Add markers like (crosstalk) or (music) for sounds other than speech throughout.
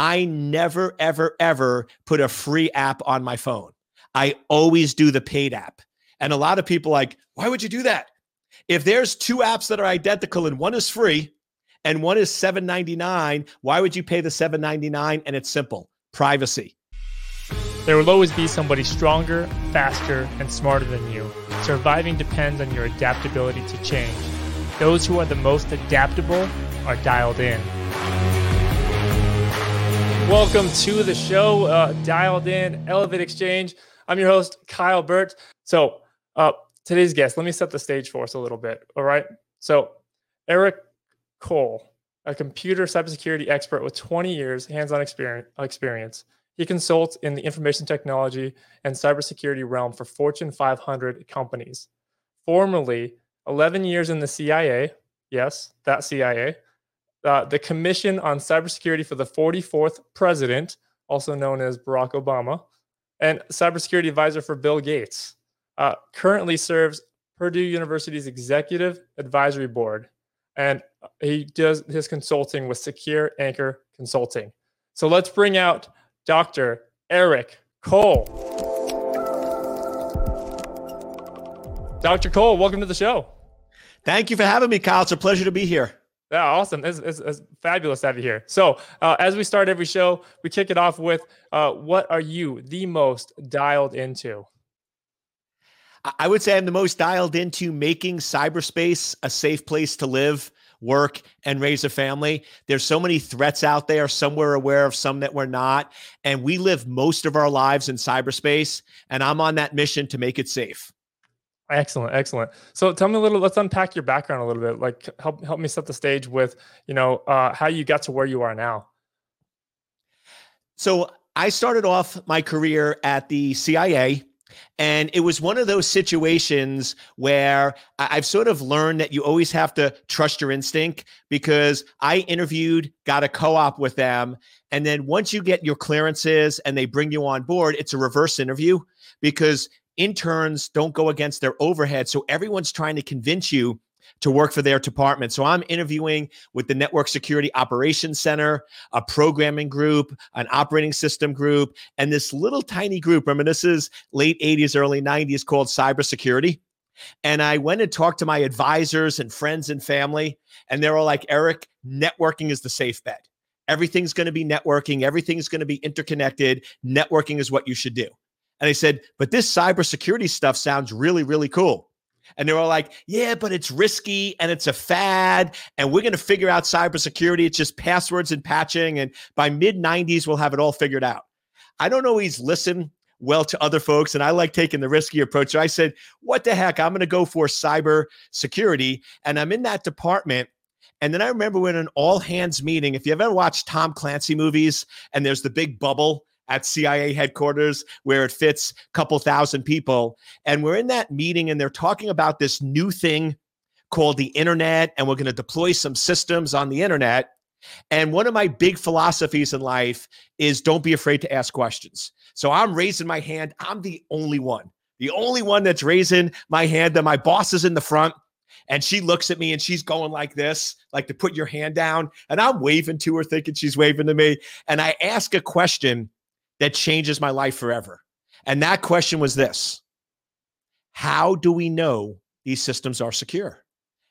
I never, ever, ever put a free app on my phone. I always do the paid app. And a lot of people like, why would you do that? If there's two apps that are identical and one is free and one is 7.99, why would you pay the 7.99 and it's simple. Privacy. There will always be somebody stronger, faster, and smarter than you. Surviving depends on your adaptability to change. Those who are the most adaptable are dialed in. Welcome to the show, uh, Dialed In Elevate Exchange. I'm your host, Kyle Burt. So, uh, today's guest, let me set the stage for us a little bit. All right. So, Eric Cole, a computer cybersecurity expert with 20 years hands on experience. He consults in the information technology and cybersecurity realm for Fortune 500 companies. Formerly, 11 years in the CIA, yes, that CIA, uh, the Commission on Cybersecurity for the 44th President, also known as Barack Obama, and cybersecurity advisor for Bill Gates. Uh, currently serves Purdue University's Executive Advisory Board, and he does his consulting with Secure Anchor Consulting. So let's bring out Dr. Eric Cole. Dr. Cole, welcome to the show. Thank you for having me, Kyle. It's a pleasure to be here. Yeah, awesome. It's, it's, it's, fabulous to have you here. So, uh, as we start every show, we kick it off with uh, what are you the most dialed into? I would say I'm the most dialed into making cyberspace a safe place to live, work, and raise a family. There's so many threats out there. Some we're aware of, some that we're not. And we live most of our lives in cyberspace. And I'm on that mission to make it safe. Excellent, excellent. So tell me a little. Let's unpack your background a little bit. Like help help me set the stage with you know uh, how you got to where you are now. So I started off my career at the CIA. And it was one of those situations where I've sort of learned that you always have to trust your instinct because I interviewed, got a co op with them. And then once you get your clearances and they bring you on board, it's a reverse interview because interns don't go against their overhead. So everyone's trying to convince you to work for their department. So I'm interviewing with the Network Security Operations Center, a programming group, an operating system group, and this little tiny group. Remember, this is late 80s, early 90s called cybersecurity. And I went and talked to my advisors and friends and family, and they're all like, Eric, networking is the safe bet. Everything's going to be networking, everything's going to be interconnected. Networking is what you should do. And I said, but this cybersecurity stuff sounds really, really cool. And they were like, yeah, but it's risky and it's a fad. And we're going to figure out cybersecurity. It's just passwords and patching. And by mid 90s, we'll have it all figured out. I don't always listen well to other folks. And I like taking the risky approach. So I said, what the heck? I'm going to go for cyber security. And I'm in that department. And then I remember when an all hands meeting, if you've ever watched Tom Clancy movies and there's the big bubble at CIA headquarters where it fits a couple thousand people. And we're in that meeting and they're talking about this new thing called the internet. And we're going to deploy some systems on the internet. And one of my big philosophies in life is don't be afraid to ask questions. So I'm raising my hand. I'm the only one, the only one that's raising my hand. That my boss is in the front and she looks at me and she's going like this, like to put your hand down. And I'm waving to her, thinking she's waving to me. And I ask a question that changes my life forever. And that question was this How do we know these systems are secure?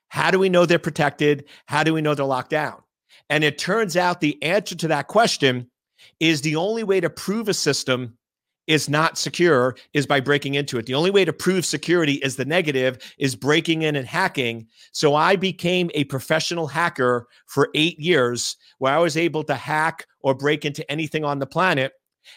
How do we know they're protected? How do we know they're locked down? And it turns out the answer to that question is the only way to prove a system is not secure is by breaking into it. The only way to prove security is the negative is breaking in and hacking. So I became a professional hacker for 8 years where I was able to hack or break into anything on the planet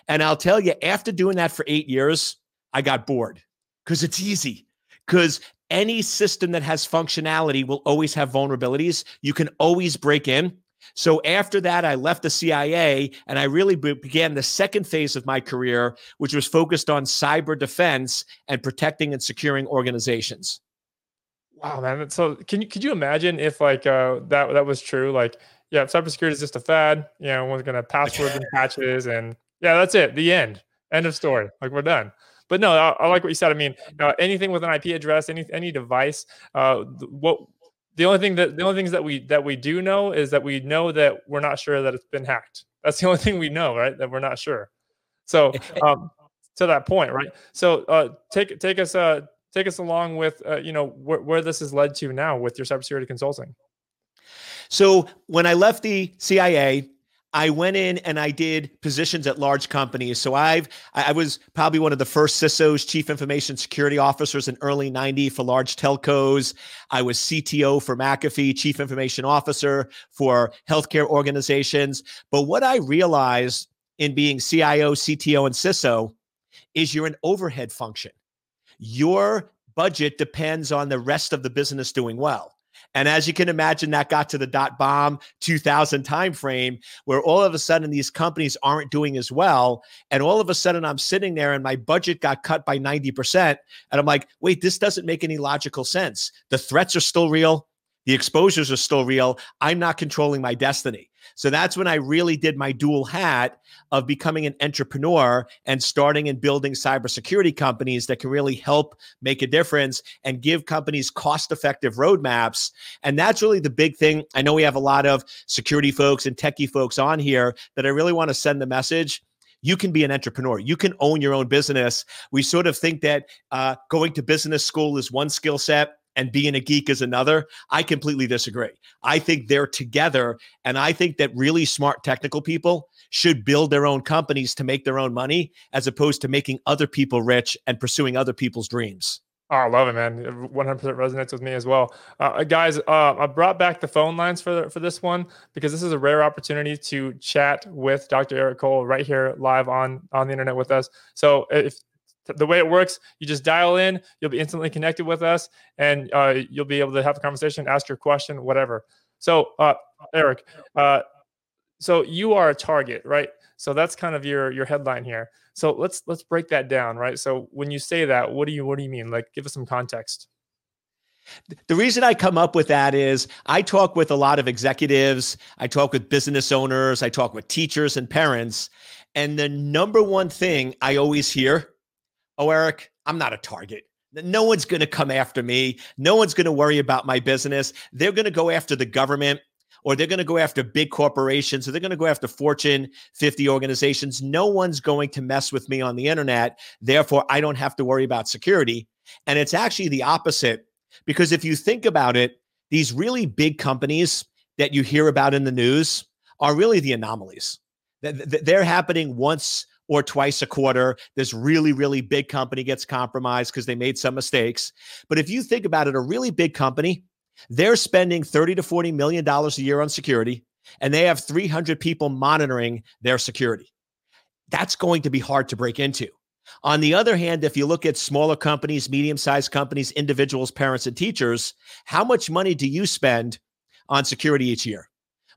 and I'll tell you, after doing that for eight years, I got bored because it's easy. Because any system that has functionality will always have vulnerabilities. You can always break in. So after that, I left the CIA and I really be- began the second phase of my career, which was focused on cyber defense and protecting and securing organizations. Wow, man! So can you could you imagine if like uh, that that was true? Like, yeah, cybersecurity is just a fad. You know, we're gonna passwords and (laughs) patches and yeah, that's it. The end. End of story. Like we're done. But no, I, I like what you said. I mean, uh, anything with an IP address, any any device, uh, what the only thing that the only things that we that we do know is that we know that we're not sure that it's been hacked. That's the (laughs) only thing we know, right? That we're not sure. So um, to that point, right? So uh, take take us uh, take us along with uh, you know wh- where this has led to now with your cybersecurity consulting. So when I left the CIA, I went in and I did positions at large companies. So I've I was probably one of the first CISOs, chief information security officers in early 90 for large telcos. I was CTO for McAfee, chief information officer for healthcare organizations. But what I realized in being CIO, CTO, and CISO is you're an overhead function. Your budget depends on the rest of the business doing well. And as you can imagine, that got to the dot bomb 2000 timeframe where all of a sudden these companies aren't doing as well. And all of a sudden I'm sitting there and my budget got cut by 90%. And I'm like, wait, this doesn't make any logical sense. The threats are still real. The exposures are still real. I'm not controlling my destiny. So that's when I really did my dual hat of becoming an entrepreneur and starting and building cybersecurity companies that can really help make a difference and give companies cost effective roadmaps. And that's really the big thing. I know we have a lot of security folks and techie folks on here that I really want to send the message you can be an entrepreneur. You can own your own business. We sort of think that uh, going to business school is one skill set and being a geek is another. I completely disagree. I think they're together. And I think that really smart technical people should build their own companies to make their own money as opposed to making other people rich and pursuing other people's dreams. Oh, I love it, man. 100% resonates with me as well. Uh, uh, guys, uh, I brought back the phone lines for, for this one because this is a rare opportunity to chat with Dr. Eric Cole right here live on, on the internet with us. So if the way it works, you just dial in, you'll be instantly connected with us, and uh, you'll be able to have a conversation, ask your question, whatever. So, uh, Eric, uh, so you are a target, right? So that's kind of your your headline here. So let's let's break that down, right? So when you say that, what do you what do you mean? Like, give us some context. The reason I come up with that is I talk with a lot of executives, I talk with business owners, I talk with teachers and parents, and the number one thing I always hear oh, Eric, I'm not a target. No one's going to come after me. No one's going to worry about my business. They're going to go after the government or they're going to go after big corporations or they're going to go after Fortune 50 organizations. No one's going to mess with me on the internet. Therefore, I don't have to worry about security. And it's actually the opposite because if you think about it, these really big companies that you hear about in the news are really the anomalies. They're happening once or twice a quarter. This really, really big company gets compromised because they made some mistakes. But if you think about it, a really big company, they're spending 30 to 40 million dollars a year on security, and they have 300 people monitoring their security. That's going to be hard to break into. On the other hand, if you look at smaller companies, medium sized companies, individuals, parents, and teachers, how much money do you spend on security each year?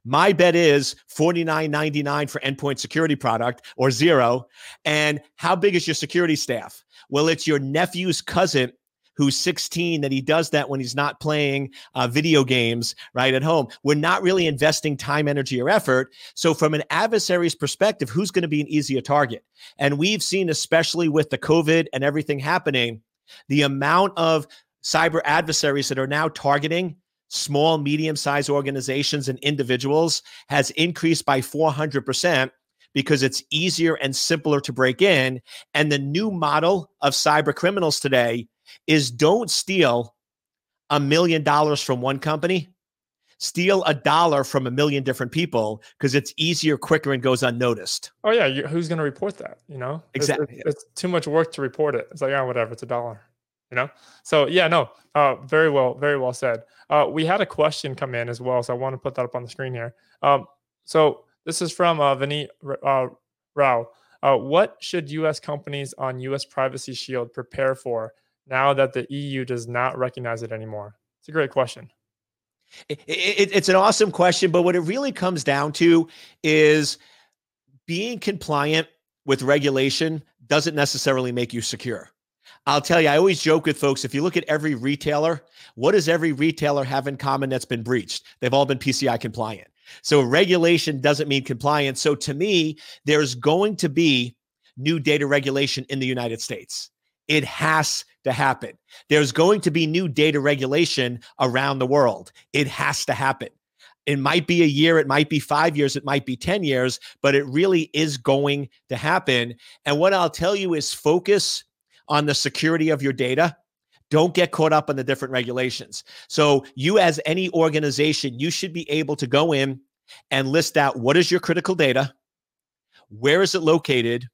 My bet is $49.99 for endpoint security product or zero. And how big is your security staff? Well, it's your nephew's cousin who's 16 that he does that when he's not playing uh, video games right at home. We're not really investing time, energy, or effort. So, from an adversary's perspective, who's going to be an easier target? And we've seen, especially with the COVID and everything happening, the amount of cyber adversaries that are now targeting small, medium sized organizations and individuals has increased by 400% because it's easier and simpler to break in. And the new model of cyber criminals today is don't steal a million dollars from one company, steal a dollar from a million different people because it's easier, quicker, and goes unnoticed. Oh, yeah. who's going to report that? You know, exactly. It's, it's, too much work to report it. It's like, oh, whatever, it's a dollar you know so yeah no uh, very well very well said uh, we had a question come in as well so i want to put that up on the screen here um, so this is from uh, Vinny uh, Rao. Uh, what should U.S. companies on U.S. Privacy Shield prepare for now that the EU does not recognize it anymore? It's a great question. It, it, it's an awesome question, but what it really comes down to is being compliant with regulation doesn't necessarily make you secure. I'll tell you, I always joke with folks if you look at every retailer, what does every retailer have in common that's been breached? They've all been PCI compliant. So regulation doesn't mean compliance. So to me, there's going to be new data regulation in the United States. It has to happen. There's going to be new data regulation around the world. It has to happen. It might be a year, it might be five years, it might be 10 years, but it really is going to happen. And what I'll tell you is focus on the security of your data. Don't get caught up in the different regulations. So, you, as any organization, you should be able to go in and list out what is your critical data, where is it located,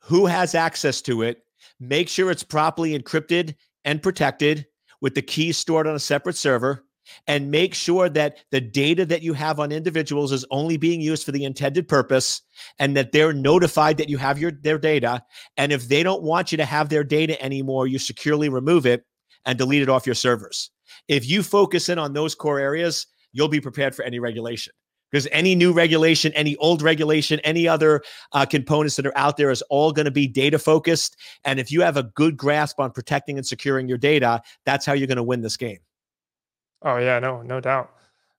who has access to it, make sure it's properly encrypted and protected with the keys stored on a separate server and make sure that the data that you have on individuals is only being used for the intended purpose and that they're notified that you have your their data and if they don't want you to have their data anymore you securely remove it and delete it off your servers if you focus in on those core areas you'll be prepared for any regulation because any new regulation, any old regulation, any other uh, components that are out there is all going to be data focused. And if you have a good grasp on protecting and securing your data, that's how you're going to win this game. Oh yeah, no, no doubt.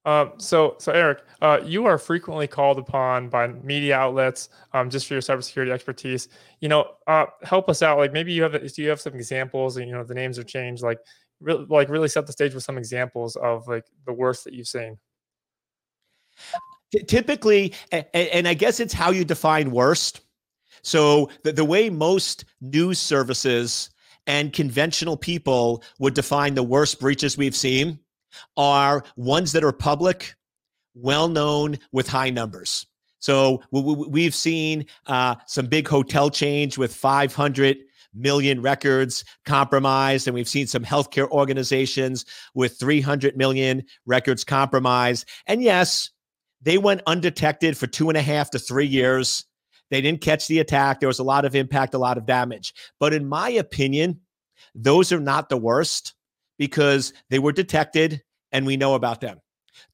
Um, so, so Eric, uh, you are frequently called upon by media outlets um, just for your cybersecurity expertise. You know, uh, help us out. Like maybe you have, do you have some examples? And, you know, the names are changed. Like, really, like really set the stage with some examples of like the worst that you've seen typically and i guess it's how you define worst so the, the way most news services and conventional people would define the worst breaches we've seen are ones that are public well known with high numbers so we, have seen uh, some big hotel change with 500 million records compromised, and we've seen some healthcare organizations with 300 million records compromised. And yes, they went undetected for two and a half to three years. They didn't catch the attack. There was a lot of impact, a lot of damage. But in my opinion, those are not the worst because they were detected and we know about them.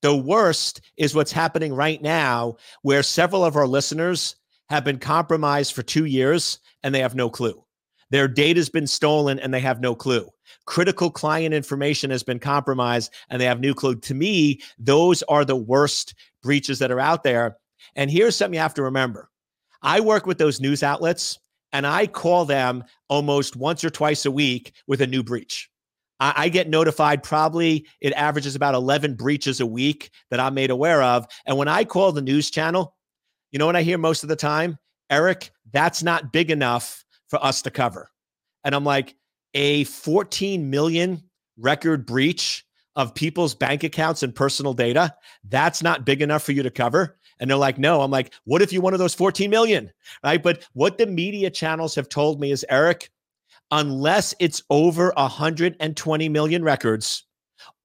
The worst is what's happening right now, where several of our listeners have been compromised for two years and they have no clue. Their data's been stolen and they have no clue. Critical client information has been compromised and they have no clue. To me, those are the worst breaches that are out there. And here's something you have to remember I work with those news outlets and I call them almost once or twice a week with a new breach. I, I get notified probably it averages about 11 breaches a week that I'm made aware of. And when I call the news channel, you know what I hear most of the time? Eric, that's not big enough for us to cover. And I'm like, a 14 million record breach of people's bank accounts and personal data, that's not big enough for you to cover. And they're like, no. I'm like, what if you one of those 14 million? Right. But what the media channels have told me is, Eric, unless it's over 120 million records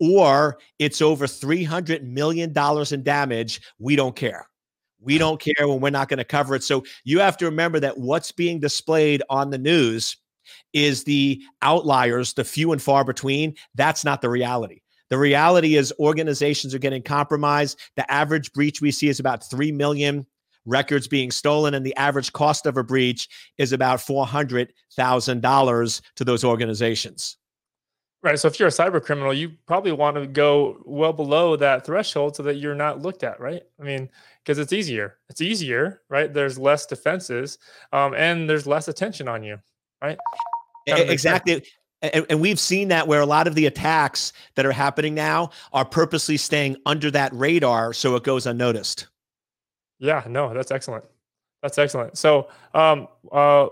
or it's over $300 million in damage, we don't care. We don't care when we're not going to cover it. So you have to remember that what's being displayed on the news is the outliers, the few and far between. That's not the reality. The reality is organizations are getting compromised. The average breach we see is about 3 million records being stolen, and the average cost of a breach is about $400,000 to those organizations. Right. So if you're a cyber criminal, you probably want to go well below that threshold so that you're not looked at, right? I mean, because it's easier. It's easier, right? There's less defenses, um, and there's less attention on you, right? Exactly and, and, we've seen that where a lot of the attacks that are happening now are purposely staying under that radar so it goes unnoticed. Yeah, no, that's excellent. That's excellent. So, um, uh,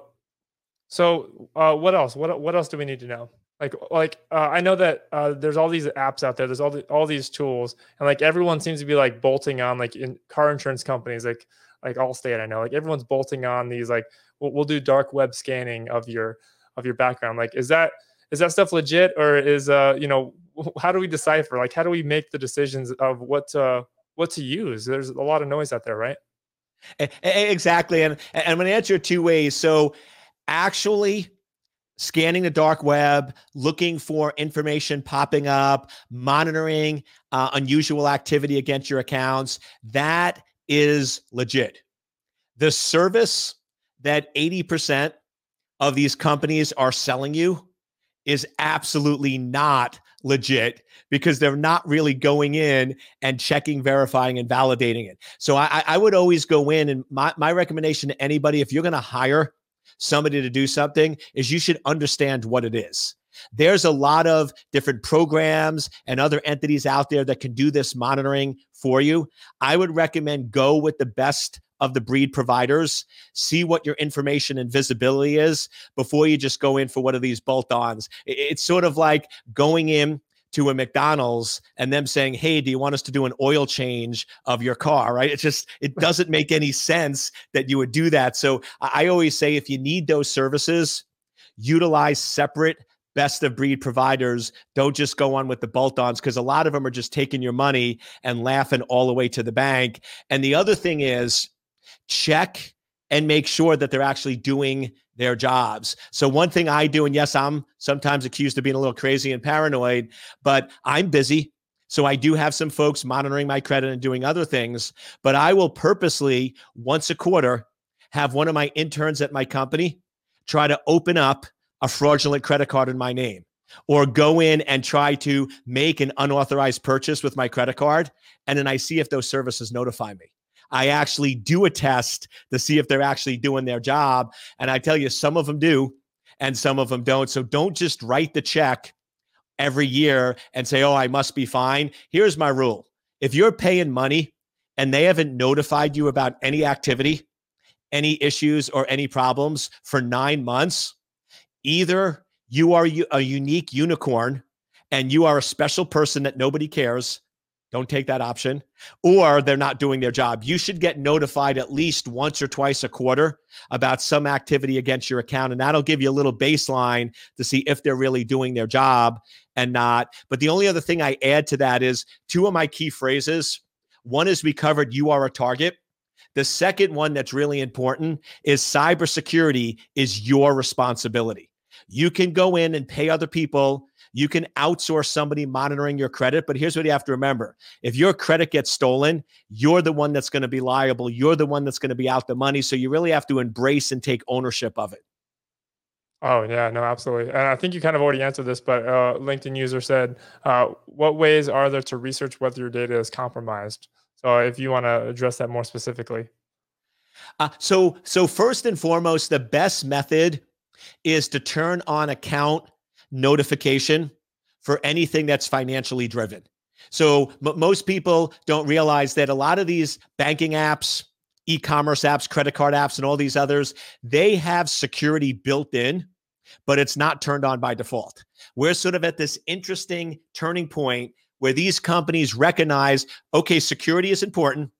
so uh, what else? What what else do we need to know? Like, like uh, I know that uh, there's all these apps out there. There's all the, all these tools, and like everyone seems to be like bolting on like in car insurance companies, like like Allstate. I know, like everyone's bolting on these like we'll, we'll do dark web scanning of your of your background. Like, is that is that stuff legit or is uh you know how do we decipher like how do we make the decisions of what to what to use there's a lot of noise out there right? Exactly and, and i'm going to answer two ways so actually scanning the dark web looking for information popping up monitoring uh, unusual activity against your accounts that is legit. The service that 80% of these companies are selling you is absolutely not legit because they're not really going in and checking, verifying, and validating it. So I, I would always go in and my, my recommendation to anybody, if you're going to hire somebody to do something, is you should understand what it is. There's a lot of different programs and other entities out there that can do this monitoring for you. I would recommend go with the best of the breed providers, see what your information and visibility is before you just go in for one of these bolt ons. It's sort of like going in to a McDonald's and them saying, "Hey, do you want us to do an oil change of your car?" Right? It just it doesn't make any sense that you would do that. So I always say if you need those services, utilize separate best of breed providers. Don't just go on with the bolt ons because a lot of them are just taking your money and laughing all the way to the bank. And the other thing is check and make sure that they're actually doing their jobs. So one thing I do, and yes, I'm sometimes accused of being a little crazy and paranoid, but I'm busy. So I do have some folks monitoring my credit and doing other things, but I will purposely once a quarter have one of my interns at my company try to open up a fraudulent credit card in my name or go in and try to make an unauthorized purchase with my credit card and then I see if those services notify me. I actually do a test to see if they're actually doing their job. And I tell you, some of them do and some of them don't. So don't just write the check every year and say, oh, I must be fine. Here's my rule if you're paying money and they haven't notified you about any activity, any issues, or any problems for nine months, either you are a unique unicorn and you are a special person that nobody cares don't take that option. Or they're not doing their job. You should get notified at least once or twice a quarter about some activity against your account. And that'll give you a little baseline to see if they're really doing their job and not. But the only other thing I add to that is two of my key phrases. One is we covered you are a target. The second one that's really important is cybersecurity is your responsibility. You can go in and pay other people you can outsource somebody monitoring your credit, but here's what you have to remember. If your credit gets stolen, you're the one that's going to be liable. You're the one that's going to be out the money. So you really have to embrace and take ownership of it. Oh yeah, no, absolutely. And I think you kind of already answered this, but uh, LinkedIn user said, uh, "What ways are there to research whether your data is compromised?" So if you want to address that more specifically. Uh, so so first and foremost, the best method is to turn on account notification for anything that's financially driven. So m- most people don't realize that a lot of these banking apps, e-commerce apps, credit card apps and all these others, they have security built in, but it's not turned on by default. We're sort of at this interesting turning point where these companies recognize, okay, security is important.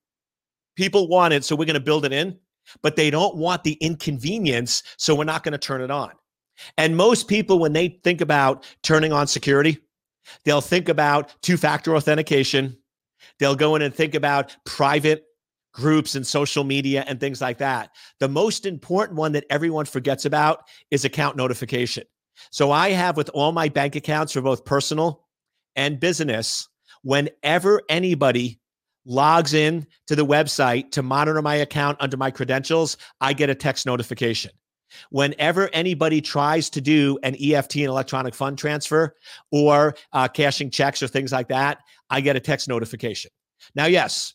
People want it, so we're going to build it in, but they don't want the inconvenience, so we're not going to turn it on. And most people, when they think about turning on security, they'll think about two factor authentication. They'll go in and think about private groups and social media and things like that. The most important one that everyone forgets about is account notification. So I have with all my bank accounts for both personal and business, whenever anybody logs in to the website to monitor my account under my credentials, I get a text notification. Whenever anybody tries to do an EFT, an electronic fund transfer, or uh, cashing checks or things like that, I get a text notification. Now, yes,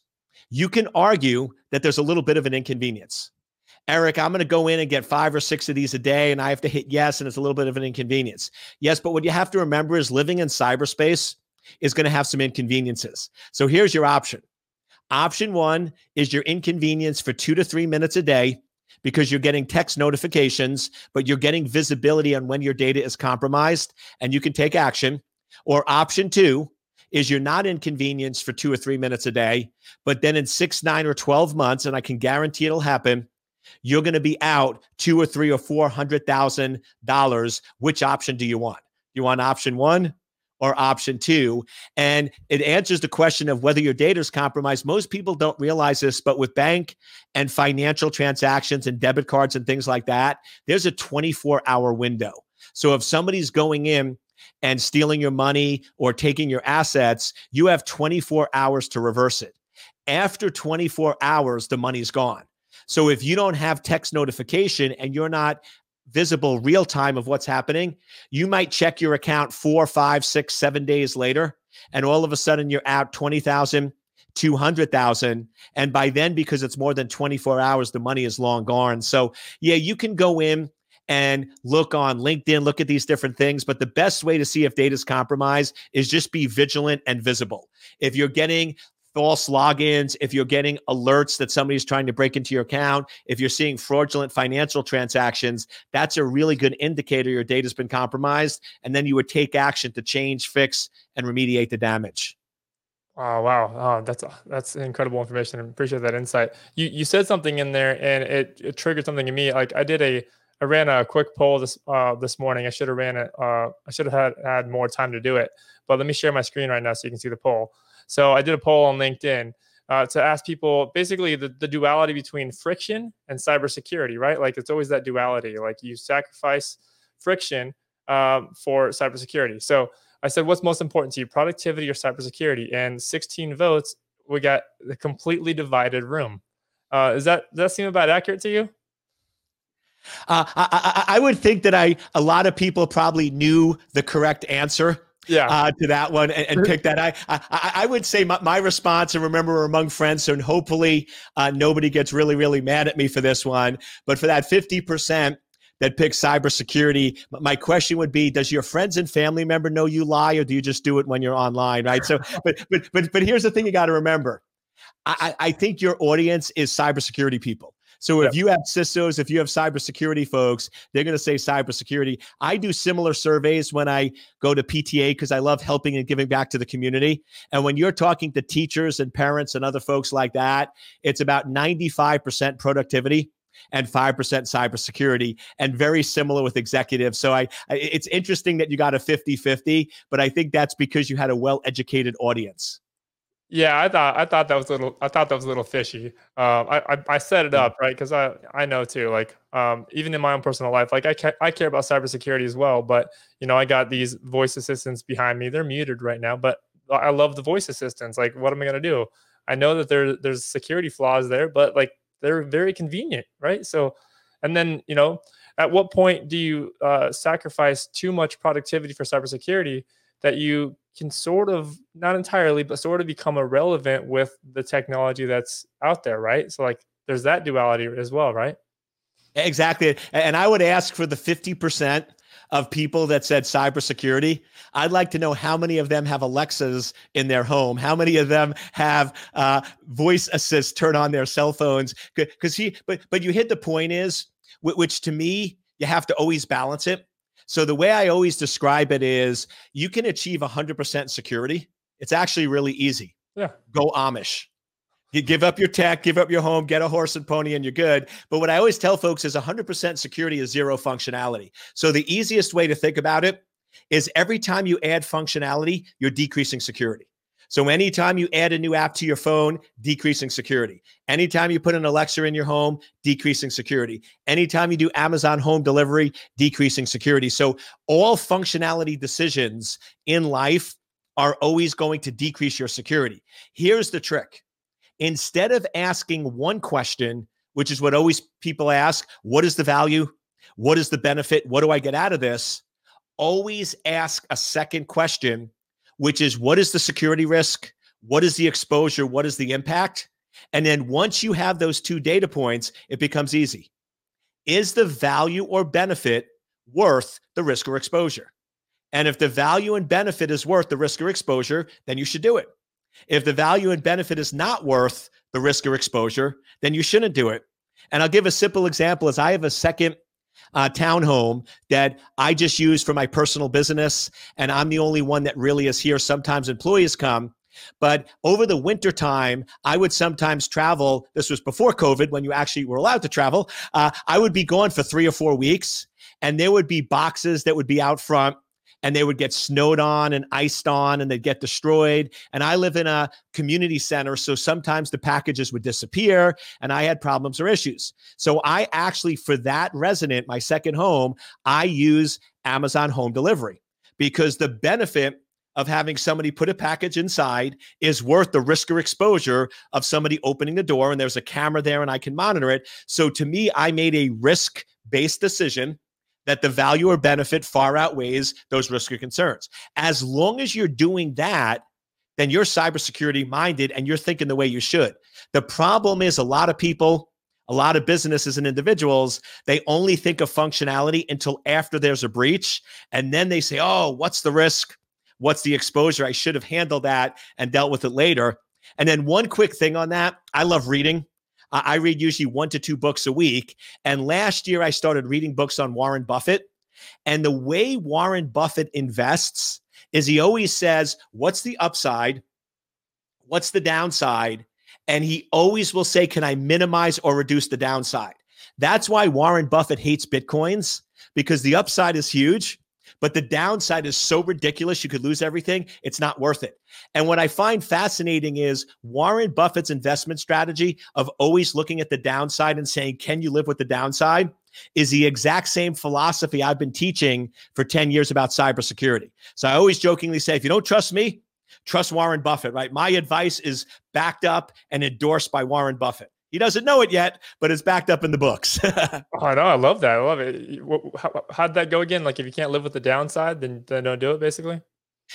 you can argue that there's a little bit of an inconvenience. Eric, I'm going to go in and get five or six of these a day, and I have to hit yes, and it's a little bit of an inconvenience. Yes, but what you have to remember is living in cyberspace is going to have some inconveniences. So here's your option. Option one is your inconvenience for two to three minutes a day because you're getting text notifications, but you're getting visibility on when your data is compromised and you can take action. Or option two is you're not inconvenienced for two or three minutes a day, but then in six, nine, or 12 months, and I can guarantee it'll happen, you're going to be out two or three or four hundred thousand dollars. Which option do you want? You want option one or option two. And it answers the question of whether your data is compromised. Most people don't realize this, but with bank and financial transactions and debit cards and things like that, there's a 24 hour window. So if somebody's going in and stealing your money or taking your assets, you have 24 hours to reverse it. After 24 hours, the money's gone. So if you don't have text notification and you're not visible real time of what's happening, you might check your account four, five, six, seven days later, and all of a sudden you're out 20,000, 200,000. And by then, because it's more than 24 hours, the money is long gone. So, yeah, you can go in and look on LinkedIn, look at these different things. But the best way to see if data is compromised is just be vigilant and visible. If you're getting false logins, if you're getting alerts that somebody's trying to break into your account, if you're seeing fraudulent financial transactions, that's a really good indicator your data's been compromised. And then you would take action to change, fix, and remediate the damage. Oh wow, oh, that's that's incredible information. I appreciate that insight. You you said something in there, and it, it triggered something in me. Like I did a I ran a quick poll this uh, this morning. I should have ran it. Uh, I should have had had more time to do it. But let me share my screen right now so you can see the poll. So I did a poll on LinkedIn uh, to ask people basically the, the duality between friction and cybersecurity, right? Like it's always that duality. Like you sacrifice friction um, for cybersecurity. So I said, what's most important to you, productivity or cybersecurity? And 16 votes, we got the completely divided room. Uh, is that does that seem about accurate to you? Uh, I, I, I would think that I a lot of people probably knew the correct answer yeah. Uh, to that one and, and pick that. I, I I would say my, my response, and remember, we're among friends, so hopefully uh, nobody gets really, really mad at me for this one. But for that 50% that picks cybersecurity, my question would be Does your friends and family member know you lie, or do you just do it when you're online? Right. So, (laughs) but, but, but, but here's the thing you got to remember I, I think your audience is cybersecurity people. So if you have CISOs, if you have cybersecurity folks, they're going to say cybersecurity. I do similar surveys when I go to PTA because I love helping and giving back to the community. And when you're talking to teachers and parents and other folks like that, it's about 95% productivity and 5% cybersecurity and very similar with executives. So I, I it's interesting that you got a 50-50, but I think that's because you had a well-educated audience. Yeah, I thought I thought that was a little I thought that was a little fishy. Um, I, I, I set it up right because I I know too. Like um, even in my own personal life, like I ca- I care about cybersecurity as well. But you know, I got these voice assistants behind me. They're muted right now, but I love the voice assistants. Like, what am I gonna do? I know that there there's security flaws there, but like they're very convenient, right? So, and then you know, at what point do you uh, sacrifice too much productivity for cybersecurity that you can sort of not entirely but sort of become irrelevant with the technology that's out there right so like there's that duality as well right exactly and i would ask for the 50% of people that said cybersecurity. I'd like to know how many of them have Alexas in their home. How many of them have uh, voice assist turn on their cell phones? Because he, but but you hit the point is, which to me you have to always balance it. So the way I always describe it is you can achieve 100% security. It's actually really easy. Yeah. Go Amish. You give up your tech, give up your home, get a horse and pony, and you're good. But what I always tell folks is 100% security is zero functionality. So the easiest way to think about it is every time you add functionality, you're decreasing security. So anytime you add a new app to your phone, decreasing security. Anytime you put an Alexa in your home, decreasing security. Anytime you do Amazon home delivery, decreasing security. So all functionality decisions in life are always going to decrease your security. Here's the trick. Instead of asking one question, which is what always people ask, what is the value? What is the benefit? What do I get out of this? Always ask a second question which is what is the security risk? What is the exposure? What is the impact? And then once you have those two data points, it becomes easy. Is the value or benefit worth the risk or exposure? And if the value and benefit is worth the risk or exposure, then you should do it. If the value and benefit is not worth the risk or exposure, then you shouldn't do it. And I'll give a simple example as I have a second uh, townhome that I just use for my personal business. And I'm the only one that really is here. Sometimes employees come. But over the winter time, I would sometimes travel. This was before COVID when you actually were allowed to travel. Uh, I would be gone for three or four weeks, and there would be boxes that would be out front and they would get snowed on and iced on and they'd get destroyed. And I live in a community center. So sometimes the packages would disappear and I had problems or issues. So I actually, for that resident, my second home, I use Amazon home delivery because the benefit of having somebody put a package inside is worth the risk or exposure of somebody opening the door and there's a camera there and I can monitor it. So to me, I made a risk based decision that the value or benefit far outweighs those risk or concerns. As long as you're doing that, then you're cybersecurity minded and you're thinking the way you should. The problem is a lot of people, a lot of businesses and individuals, they only think of functionality until after there's a breach. And then they say, oh, what's the risk? What's the exposure? I should have handled that and dealt with it later. And then one quick thing on that I love reading. I read usually one to two books a week. And last year, I started reading books on Warren Buffett. And the way Warren Buffett invests is he always says, What's the upside? What's the downside? And he always will say, Can I minimize or reduce the downside? That's why Warren Buffett hates Bitcoins because the upside is huge, but the downside is so ridiculous you could lose everything. It's not worth it. And what I find fascinating is Warren Buffett's investment strategy of always looking at the downside and saying, Can you live with the downside? is the exact same philosophy I've been teaching for 10 years about cybersecurity. So I always jokingly say, if you don't trust me, trust Warren Buffett, right? My advice is backed up and endorsed by Warren Buffett. He doesn't know it yet, but it's backed up in the books. (laughs) oh, I know. I love that. I love it. How, how'd that go again? Like, if you can't live with the downside, then, then don't do it, basically?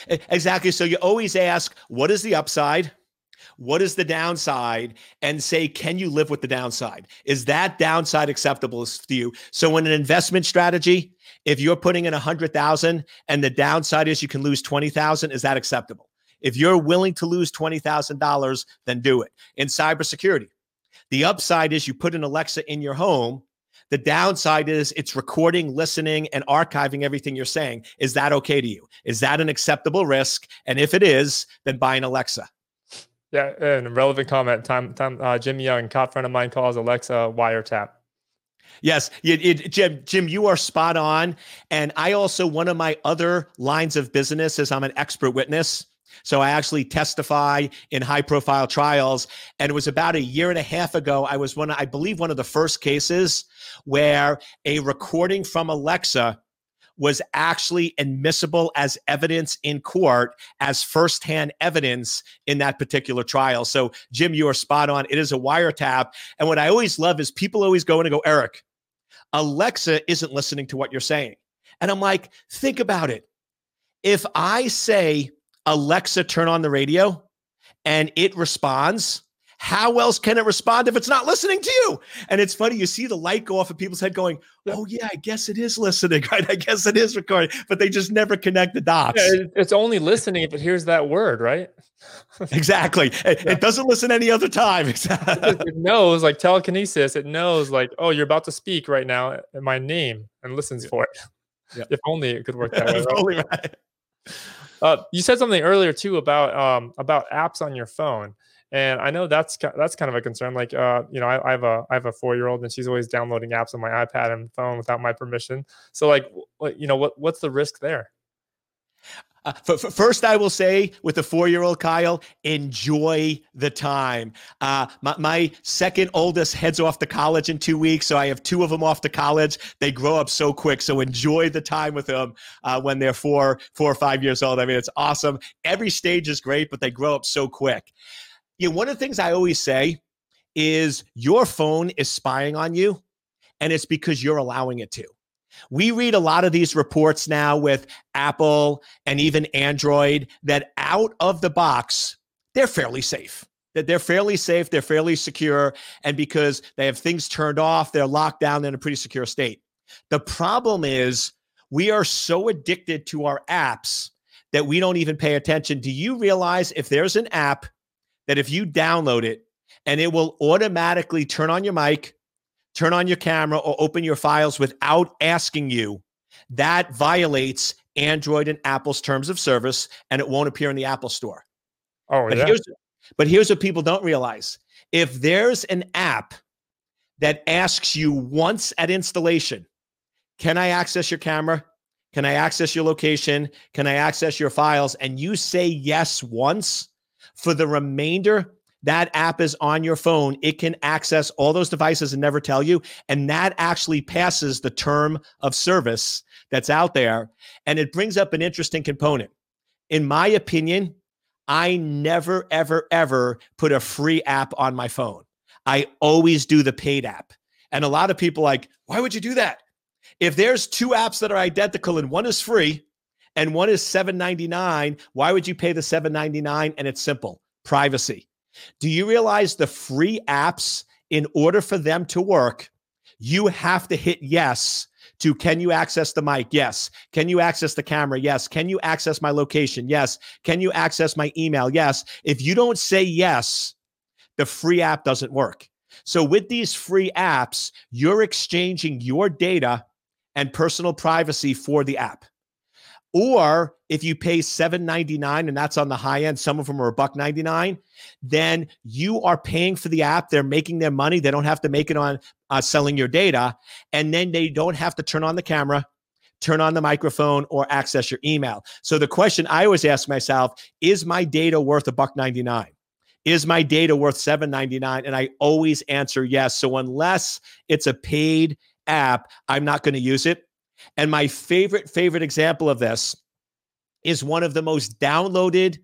Exactly. So you always ask, what is the upside? What is the downside? And say, can you live with the downside? Is that downside acceptable to you? So, in an investment strategy, if you're putting in a hundred thousand and the downside is you can lose twenty thousand, is that acceptable? If you're willing to lose twenty thousand dollars, then do it. In cybersecurity, the upside is you put an Alexa in your home. The downside is it's recording, listening, and archiving everything you're saying. Is that okay to you? Is that an acceptable risk? And if it is, then buy an Alexa. Yeah, and relevant comment. Time, time. Uh, Jim Young, cop friend of mine, calls Alexa wiretap. Yes, it, it, Jim. Jim, you are spot on. And I also one of my other lines of business is I'm an expert witness. So I actually testify in high profile trials. And it was about a year and a half ago. I was one, I believe, one of the first cases where a recording from Alexa was actually admissible as evidence in court as firsthand evidence in that particular trial. So, Jim, you are spot on. It is a wiretap. And what I always love is people always go in and go, Eric, Alexa isn't listening to what you're saying. And I'm like, think about it. If I say, Alexa, turn on the radio, and it responds, how else can it respond if it's not listening to you? And it's funny, you see the light go off in people's head going, Oh, yeah, I guess it is listening, (laughs) right? I guess it is recording, but they just never connect the dots. Yeah, it's only listening if it hears that word, right? (laughs) exactly. (laughs) It, yeah. it, doesn't listen any other time. it knows, like telekinesis, it knows, like, oh, you're about to speak right now in my name and listens yeah. for it. If only it could work that way. Right? Uh, you said something earlier too about um, about apps on your phone and I know that's that's kind of a concern. Like, uh, you know, I, I have a I have a four year old, and she's always downloading apps on my iPad and phone without my permission. So, like, you know, what what's the risk there? Uh, first, I will say with the four year old Kyle, enjoy the time. Uh, my, my, second oldest heads off to college in two weeks. So I have two of them off to college. They grow up so quick. So enjoy the time with them uh, when they're four, four or five years old. I mean, it's awesome. Every stage is great, but they grow up so quick you know, one of the things I always say is your phone is spying on you, and it's because you're allowing it to. We read a lot of these reports now with Apple and even Android that out of the box, they're fairly safe. That they're fairly safe, they're fairly secure, and because they have things turned off, they're locked down in a pretty secure state. The problem is we are so addicted to our apps that we don't even pay attention. Do you realize if there's an app that if you download it and it will automatically turn on your mic, turn on your camera, or open your files without asking you, that violates Android and Apple's terms of service and it won't appear in the Apple store. Oh, but yeah. Here's, but here's what people don't realize if there's an app that asks you once at installation, can I access your camera? Can I access your location? Can I access your files? And you say yes once, for the remainder, that app is on your phone. It can access all those devices and never tell you. And that actually passes the term of service that's out there. And it brings up an interesting component. In my opinion, I never, ever, ever put a free app on my phone. I always do the paid app. And a lot of people like, why would you do that? If there's two apps that are identical and one is free and one is 799 why would you pay the 799 and it's simple privacy do you realize the free apps in order for them to work, you have to hit yes to can you access the mic? Yes. Can you access the camera? Yes. Can you access my location? Yes. Can you access my email? Yes. If you don't say yes, the free app doesn't work. So with these free apps, you're exchanging your data and personal privacy for the app. Or if you pay $7.99 and that's on the high end, some of them are a buck 99, then you are paying for the app. They're making their money. They don't have to make it on uh, selling your data. And then they don't have to turn on the camera, turn on the microphone, or access your email. So the question I always ask myself is my data worth a buck 99? Is my data worth 7.99? And I always answer yes. So unless it's a paid app, I'm not going to use it. And my favorite, favorite example of this is one of the most downloaded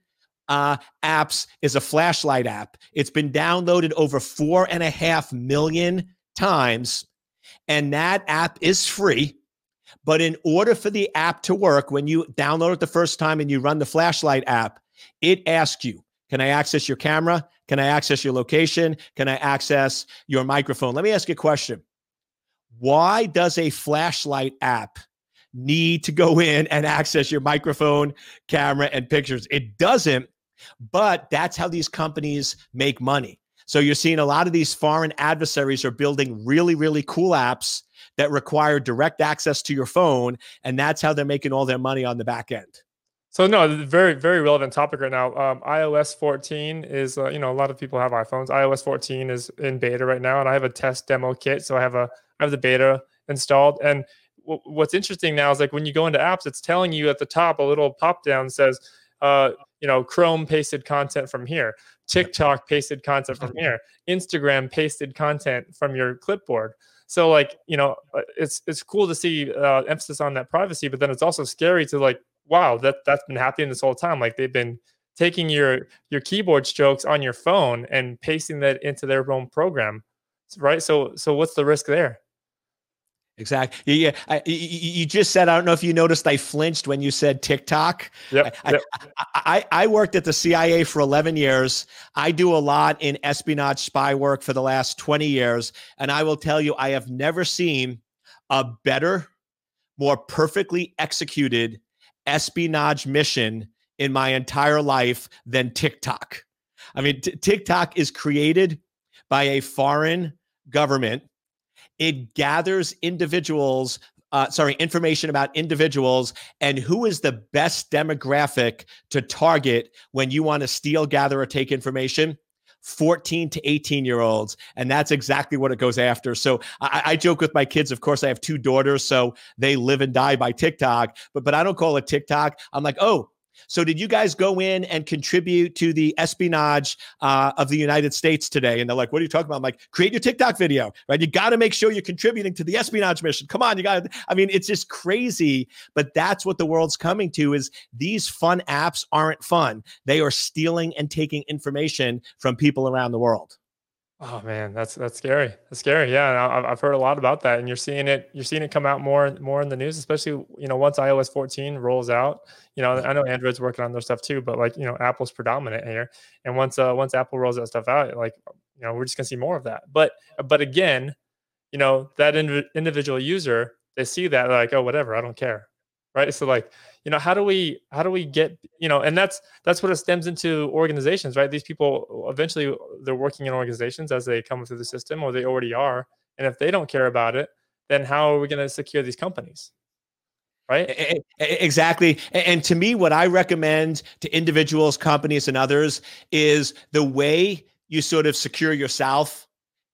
uh, apps is a flashlight app. It's been downloaded over four and a half million times. And that app is free. But in order for the app to work, when you download it the first time and you run the flashlight app, it asks you, can I access your camera? Can I access your location? Can I access your microphone? Let me ask you a question. Why does a flashlight app need to go in and access your microphone, camera, and pictures? It doesn't, but that's how these companies make money. So you're seeing a lot of these foreign adversaries are building really, really cool apps that require direct access to your phone. And that's how they're making all their money on the back end. So no, very very relevant topic right now. Um, iOS 14 is uh, you know a lot of people have iPhones. iOS 14 is in beta right now, and I have a test demo kit, so I have a Have the beta installed. And w- what's interesting now is like when you go into apps, it's telling you at the top a little pop down says, uh, you know, Chrome pasted content from here, TikTok pasted content from here, Instagram pasted content from your clipboard. So like you know, uh, it's it's cool to see uh, emphasis on that privacy, but then it's also scary to like wow, that that's been happening this whole time. Like they've been taking your your keyboard strokes on your phone and pasting that into their own program, right? So so what's the risk there? Exactly. Yeah. I, you just said, I don't know if you noticed, I flinched when you said TikTok. Yep, I, yep. I, I, worked at the CIA for 11 years. I do a lot in espionage spy work for the last 20 years. And I will tell you, I have never seen a better, more perfectly executed espionage mission in my entire life than TikTok. I mean, t- TikTok is created by a foreign government. It gathers individuals, uh, sorry, information about individuals and who is the best demographic to target when you want to steal, gather, or take information. 14 to 18 year olds. And that's exactly what it goes after. So I, I, joke with my kids. Of course, I have two daughters, so they live and die by TikTok, but but I don't call it TikTok. I'm like, oh, so, did you guys go in and contribute to the espionage uh, of the United States today? And they're like, "What are you talking about?" I'm like, "Create your TikTok video, right? You got to make sure you're contributing to the espionage mission. Come on, you got." I mean, it's just crazy, but that's what the world's coming to: is these fun apps aren't fun. They are stealing and taking information from people around the world. Oh man, that's that's scary. That's scary. Yeah, I've, I've heard a lot about that, and you're seeing it. You're seeing it come out more more in the news, especially you know once iOS 14 rolls out. You know, I know Android's working on their stuff too, but like you know, Apple's predominant here, and once uh once Apple rolls that stuff out, like you know, we're just gonna see more of that. But but again, you know, that indiv- individual user, they see that like, oh, whatever, I don't care, right? So like you know how do we how do we get you know and that's that's what it stems into organizations right? These people eventually they're working in organizations as they come through the system or they already are and if they don't care about it then how are we going to secure these companies right? Exactly and to me what i recommend to individuals companies and others is the way you sort of secure yourself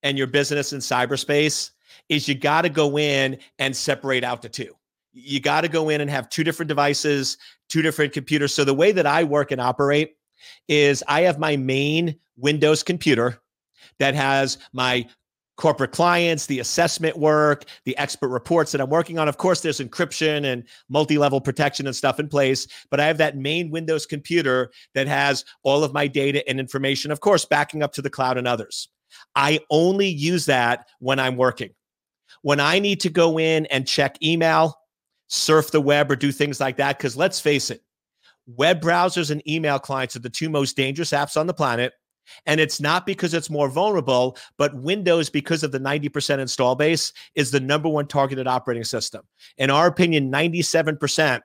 and your business in cyberspace is you got to go in and separate out the two you got to go in and have two different devices, two different computers. So the way that I work and operate is I have my main Windows computer that has my corporate clients, the assessment work, the expert reports that I'm working on. Of course, there's encryption and multi level protection and stuff in place, but I have that main Windows computer that has all of my data and information, of course, backing up to the cloud and others. I only use that when I'm working. When I need to go in and check email, surf the web or do things like that. Because let's face it, web browsers and email clients are the two most dangerous apps on the planet. And it's not because it's more vulnerable, but Windows, because of the 90% install base, is the number one targeted operating system. In our opinion, 97%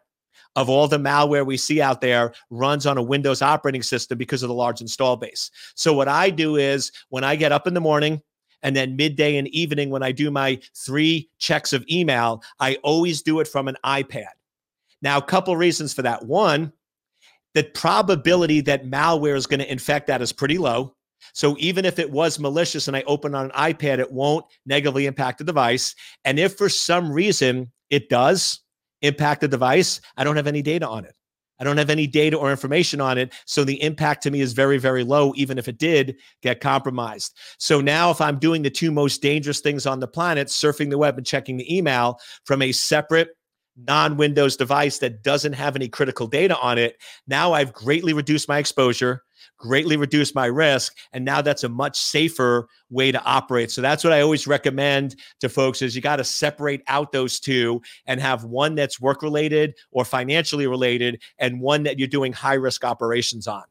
of all the malware we see out there runs on a Windows operating system because of the large install base. So, what I do is when I get up in the morning, and then midday and evening, when I do my three checks of email, I always do it from an iPad. Now, a couple reasons for that. One, the probability that malware is going to infect that is pretty low. So even if it was malicious and I open on an iPad, it won't negatively impact the device. And if for some reason it does impact the device, I don't have any data on it. I don't have any data or information on it. So the impact to me is very, very low, even if it did get compromised. So now, if I'm doing the two most dangerous things on the planet, surfing the web and checking the email from a separate non Windows device that doesn't have any critical data on it, now I've greatly reduced my exposure, greatly reduced my risk, and now that's a much safer way to operate. So that's what I always recommend to folks is you got to separate out those two and have one that's work related or financially related and one that you're doing high risk operations on.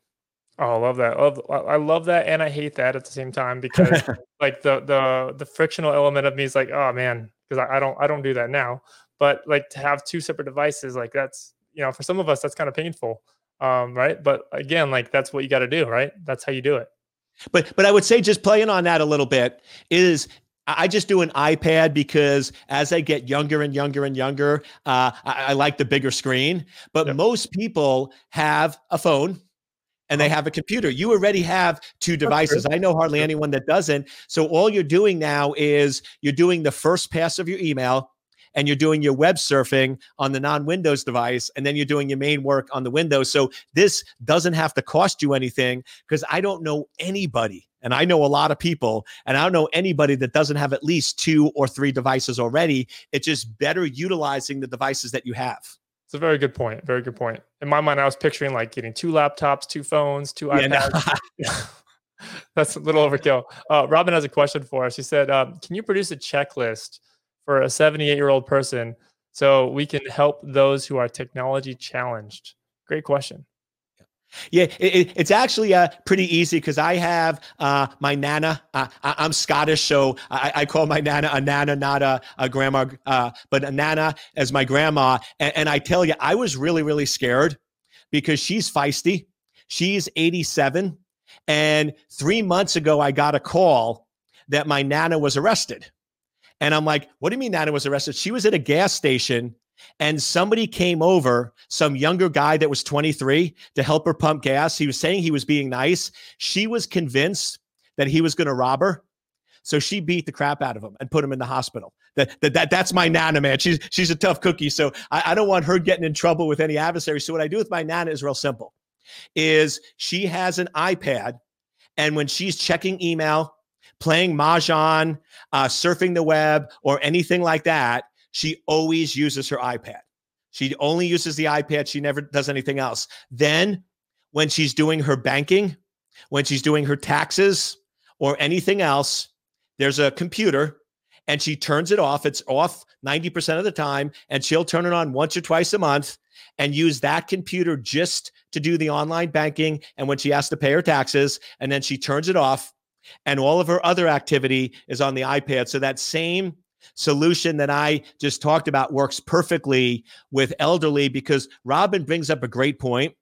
Oh, I love that. I love that, and I hate that at the same time because (laughs) like the the the frictional element of me is like, oh man, because I, I don't I don't do that now but like to have two separate devices like that's you know for some of us that's kind of painful um, right but again like that's what you got to do right that's how you do it but but i would say just playing on that a little bit is I just do an iPad because as I get younger and younger and younger, uh, I, I, like the bigger screen. But yep. most people have a phone and they have a computer. You already have two devices. I know hardly anyone that doesn't. So all you're doing now is you're doing the first pass of your email and you're doing your web surfing on the non Windows device, and then you're doing your main work on the Windows. So this doesn't have to cost you anything because I don't know anybody. And I know a lot of people, and I don't know anybody that doesn't have at least two or three devices already. It's just better utilizing the devices that you have. It's a very good point. Very good point. In my mind, I was picturing like getting two laptops, two phones, two iPads. Yeah, no. (laughs) (laughs) That's a little overkill. Uh, Robin has a question for us. She said, um, "Can you produce a checklist for a 78 year old person so we can help those who are technology challenged? Great question. Yeah, it, it's actually uh, pretty easy because I have uh, my nana. Uh, I, am Scottish, so I, I, call my nana a nana, not a, a grandma, uh, but a nana as my grandma. And, and I tell you, I was really, really scared because she's feisty. She's 87. And three months ago, I got a call that my nana was arrested. And I'm like, what do you mean Nana was arrested? She was at a gas station and somebody came over, some younger guy that was 23 to help her pump gas. He was saying he was being nice. She was convinced that he was going to rob her. So she beat the crap out of him and put him in the hospital. That, that, that that's my nana, man. She's she's a tough cookie. So I, I don't want her getting in trouble with any adversary. So what I do with my nana is real simple. Is she has an iPad, and when she's checking email, playing mahjong, uh, surfing the web, or anything like that, she always uses her iPad. She only uses the iPad. She never does anything else. Then, when she's doing her banking, when she's doing her taxes, or anything else, there's a computer and she turns it off. It's off 90% of the time, and she'll turn it on once or twice a month and use that computer just to do the online banking and when she has to pay her taxes. And then she turns it off and all of her other activity is on the iPad. So that same solution that I just talked about works perfectly with elderly because Robin brings up a great point.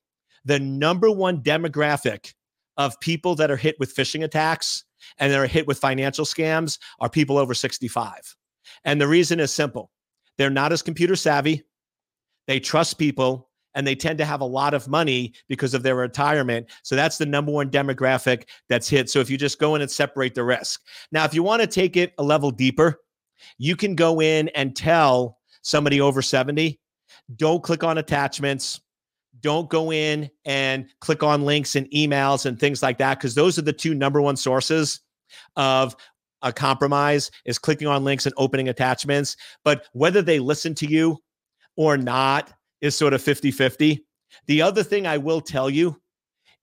The number one demographic of people that are hit with phishing attacks and that are hit with financial scams are people over 65. And the reason is simple they're not as computer savvy, they trust people, and they tend to have a lot of money because of their retirement. So that's the number one demographic that's hit. So if you just go in and separate the risk. Now, if you want to take it a level deeper, you can go in and tell somebody over 70, don't click on attachments. Don't go in and click on links and emails and things like that, because those are the two number one sources of a compromise is clicking on links and opening attachments. But whether they listen to you or not, is sort of 50 50. The other thing I will tell you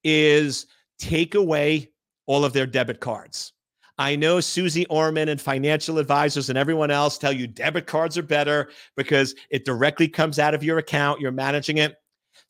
is take away all of their debit cards. I know Suze Orman and financial advisors and everyone else tell you debit cards are better because it directly comes out of your account. You're managing it.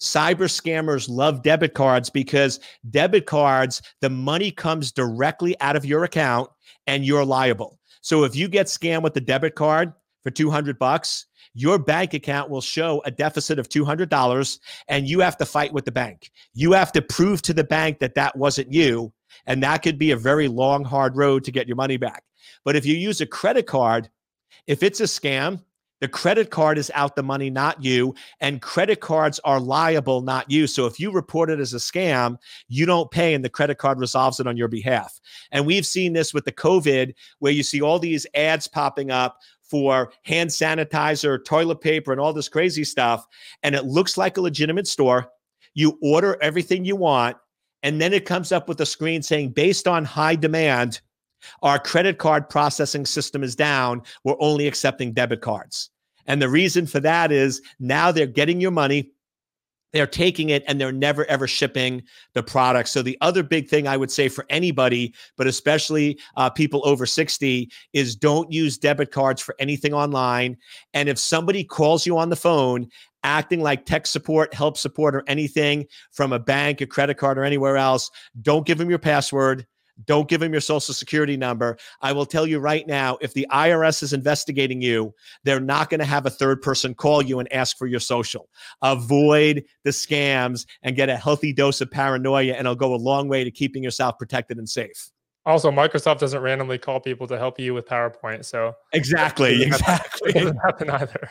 cyber scammers love debit cards because debit cards, the money comes directly out of your account and you're liable. So if you get scammed with the debit card for 200 bucks, your bank account will show a deficit of $200 and you have to fight with the bank. You have to prove to the bank that that wasn't you. And that could be a very long, hard road to get your money back. But if you use a credit card, if it's a scam, the credit card is out the money, not you. And credit cards are liable, not you. So if you report it as a scam, you don't pay and the credit card resolves it on your behalf. And we've seen this with the COVID, where you see all these ads popping up for hand sanitizer, toilet paper, and all this crazy stuff. And it looks like a legitimate store. You order everything you want. And then it comes up with a screen saying, based on high demand, our credit card processing system is down. We're only accepting debit cards. And the reason for that is now they're getting your money, they're taking it, and they're never ever shipping the product. So, the other big thing I would say for anybody, but especially uh, people over 60, is don't use debit cards for anything online. And if somebody calls you on the phone, acting like tech support, help support, or anything from a bank, a credit card, or anywhere else, don't give them your password don't give them your social security number. I will tell you right now if the IRS is investigating you, they're not going to have a third person call you and ask for your social. Avoid the scams and get a healthy dose of paranoia, and it'll go a long way to keeping yourself protected and safe. Also, Microsoft doesn't randomly call people to help you with PowerPoint. So exactly, exactly. (laughs) It doesn't happen either.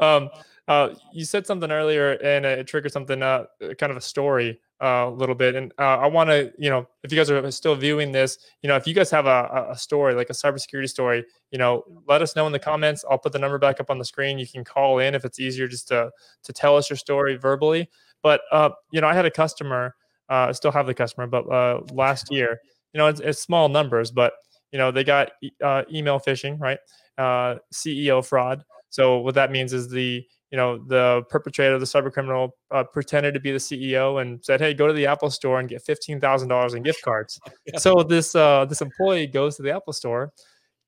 Um, uh, you said something earlier, and it triggered something, uh, kind of a story a little bit. And uh, I want to, you know, if you guys are still viewing this, you know, if you guys have a, a story like a cybersecurity story, you know, let us know in the comments. I'll put the number back up on the screen. You can call in if it's easier just to to tell us your story verbally. But uh, you know, I had a customer. Uh, I still have the customer, but last year, you know, it's, it's small numbers, but you know, they got uh, email phishing, right? Uh, CEO fraud. So what that means is the you know the perpetrator, the cyber criminal, uh, pretended to be the CEO and said, "Hey, go to the Apple Store and get fifteen thousand dollars in gift cards." (laughs) yeah. So this uh, this employee goes to the Apple Store,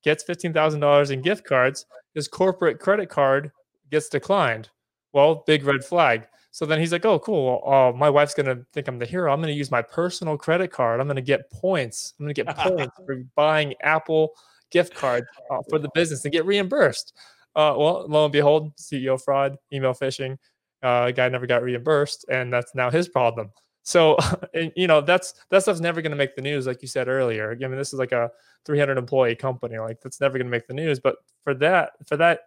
gets fifteen thousand dollars in gift cards. His corporate credit card gets declined. Well, big red flag. So then he's like, "Oh, cool. Uh, my wife's gonna think I'm the hero. I'm gonna use my personal credit card. I'm gonna get points. I'm gonna get (laughs) points for buying Apple gift cards uh, for the business and get reimbursed." Uh, well, lo and behold, CEO fraud, email phishing. Uh, guy never got reimbursed, and that's now his problem. So, (laughs) and, you know, that's that stuff's never going to make the news, like you said earlier. I mean, this is like a 300 employee company, like that's never going to make the news. But for that, for that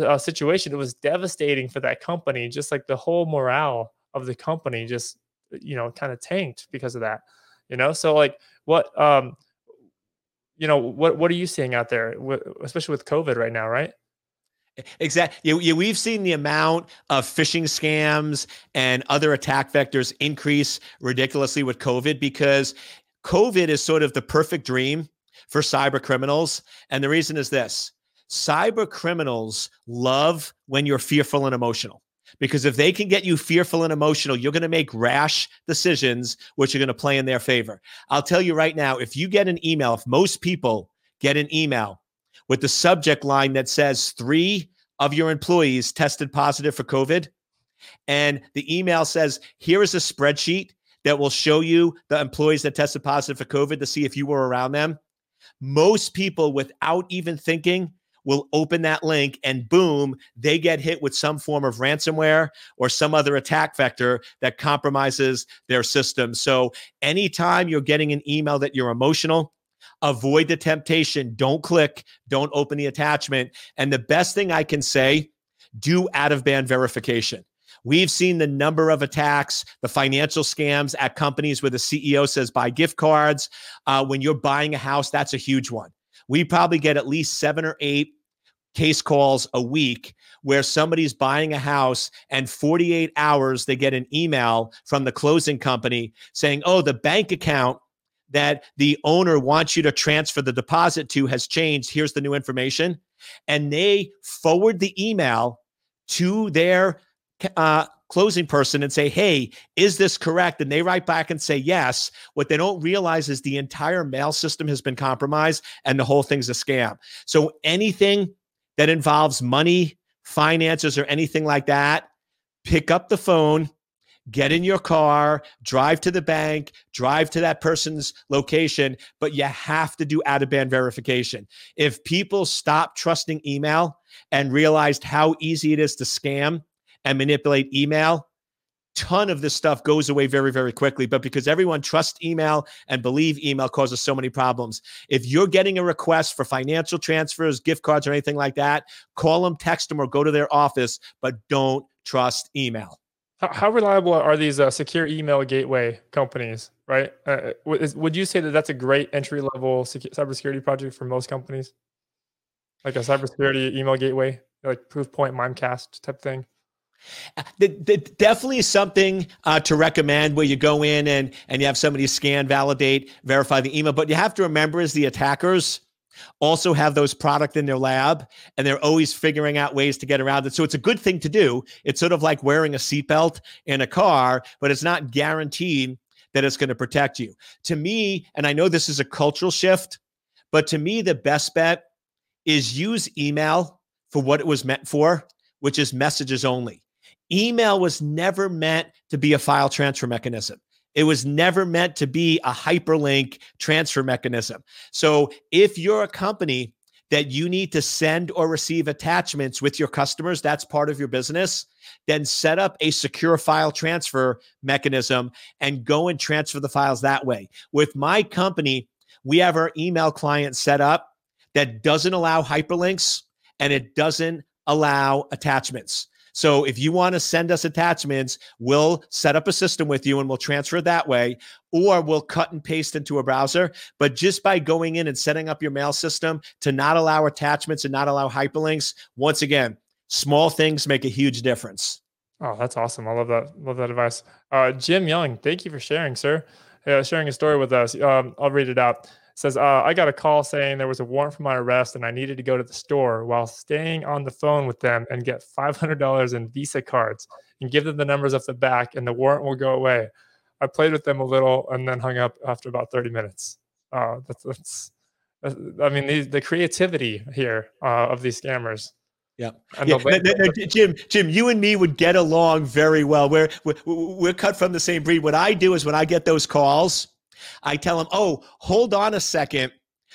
uh, situation, it was devastating for that company. Just like the whole morale of the company, just you know, kind of tanked because of that. You know, so like what, um, you know, what what are you seeing out there, especially with COVID right now, right? Exactly. Yeah, we've seen the amount of phishing scams and other attack vectors increase ridiculously with COVID because COVID is sort of the perfect dream for cyber criminals. And the reason is this cyber criminals love when you're fearful and emotional. Because if they can get you fearful and emotional, you're going to make rash decisions, which are going to play in their favor. I'll tell you right now if you get an email, if most people get an email with the subject line that says three of your employees tested positive for COVID. And the email says, here is a spreadsheet that will show you the employees that tested positive for COVID to see if you were around them. Most people, without even thinking, will open that link and boom, they get hit with some form of ransomware or some other attack vector that compromises their system. So, anytime you're getting an email that you're emotional, avoid the temptation. Don't click, don't open the attachment. And the best thing I can say, do out of band verification. We've seen the number of attacks, the financial scams at companies where the CEO says buy gift cards. Uh, when you're buying a house, that's a huge one. We probably get at least seven or eight case calls a week where somebody's buying a house and 48 hours they get an email from the closing company saying, oh, the bank account that the owner wants you to transfer the deposit to has changed. Here's the new information. And they forward the email to their uh, closing person and say, Hey, is this correct? And they write back and say, Yes. What they don't realize is the entire mail system has been compromised and the whole thing's a scam. So anything that involves money, finances, or anything like that, pick up the phone, get in your car, drive to the bank, drive to that person's location, but you have to do out of band verification. If people stop trusting email and realized how easy it is to scam and manipulate email, ton of this stuff goes away very very quickly but because everyone trusts email and believe email causes so many problems if you're getting a request for financial transfers gift cards or anything like that call them text them or go to their office but don't trust email how, how reliable are these uh, secure email gateway companies right uh, is, would you say that that's a great entry level cybersecurity project for most companies like a cybersecurity email gateway like proofpoint mimecast type thing definitely something uh, to recommend where you go in and and you have somebody scan, validate, verify the email. But you have to remember, as the attackers also have those product in their lab, and they're always figuring out ways to get around it. So it's a good thing to do. It's sort of like wearing a seatbelt in a car, but it's not guaranteed that it's going to protect you. To me, and I know this is a cultural shift, but to me, the best bet is use email for what it was meant for, which is messages only. Email was never meant to be a file transfer mechanism. It was never meant to be a hyperlink transfer mechanism. So if you're a company that you need to send or receive attachments with your customers, that's part of your business, then set up a secure file transfer mechanism and go and transfer the files that way. With my company, we have our email client set up that doesn't allow hyperlinks and it doesn't allow attachments. So if you want to send us attachments, we'll set up a system with you and we'll transfer it that way, or we'll cut and paste into a browser. But just by going in and setting up your mail system to not allow attachments and not allow hyperlinks, once again, small things make a huge difference. Oh, that's awesome. I love that. Love that advice. Uh, Jim Young, thank you for sharing, sir. Uh, sharing a story with us. Um, I'll read it out says, uh, I got a call saying there was a warrant for my arrest and I needed to go to the store while staying on the phone with them and get $500 in Visa cards and give them the numbers off the back and the warrant will go away. I played with them a little and then hung up after about 30 minutes. Uh, that's, that's, that's, I mean, the, the creativity here uh, of these scammers. Yeah, yeah. No, no, no, Jim, Jim, you and me would get along very well. We're, we're we're cut from the same breed. What I do is when I get those calls, I tell him, oh, hold on a second